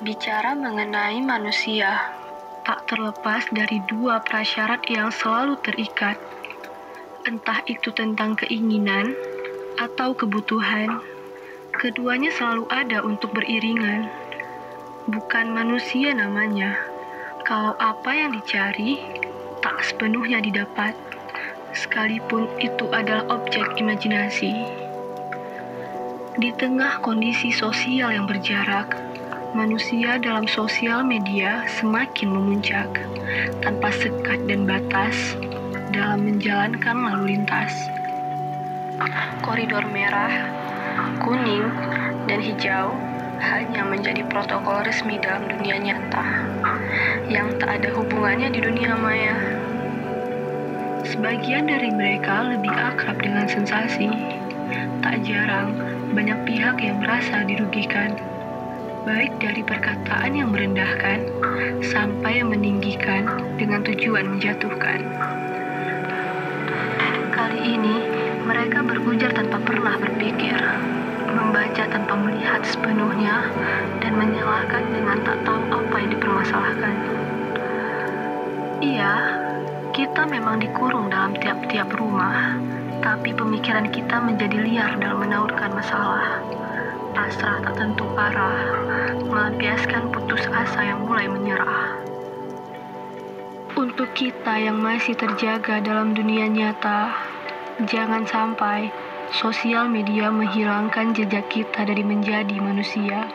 Bicara mengenai manusia, tak terlepas dari dua prasyarat yang selalu terikat. Entah itu tentang keinginan atau kebutuhan, keduanya selalu ada untuk beriringan. Bukan manusia namanya, kalau apa yang dicari tak sepenuhnya didapat, sekalipun itu adalah objek imajinasi. Di tengah kondisi sosial yang berjarak, manusia dalam sosial media semakin memuncak tanpa sekat dan batas dalam menjalankan lalu lintas. Koridor merah, kuning, dan hijau hanya menjadi protokol resmi dalam dunia nyata yang tak ada hubungannya di dunia maya. Sebagian dari mereka lebih akrab dengan sensasi. Tak jarang, banyak pihak yang merasa dirugikan baik dari perkataan yang merendahkan sampai yang meninggikan dengan tujuan menjatuhkan. Kali ini, mereka berujar tanpa pernah berpikir, membaca tanpa melihat sepenuhnya, dan menyalahkan dengan tak tahu apa yang dipermasalahkan. Iya, kita memang dikurung dalam tiap-tiap rumah, tapi pemikiran kita menjadi liar dalam menaurkan masalah pasrah tak tentu parah, melampiaskan putus asa yang mulai menyerah. Untuk kita yang masih terjaga dalam dunia nyata, jangan sampai sosial media menghilangkan jejak kita dari menjadi manusia.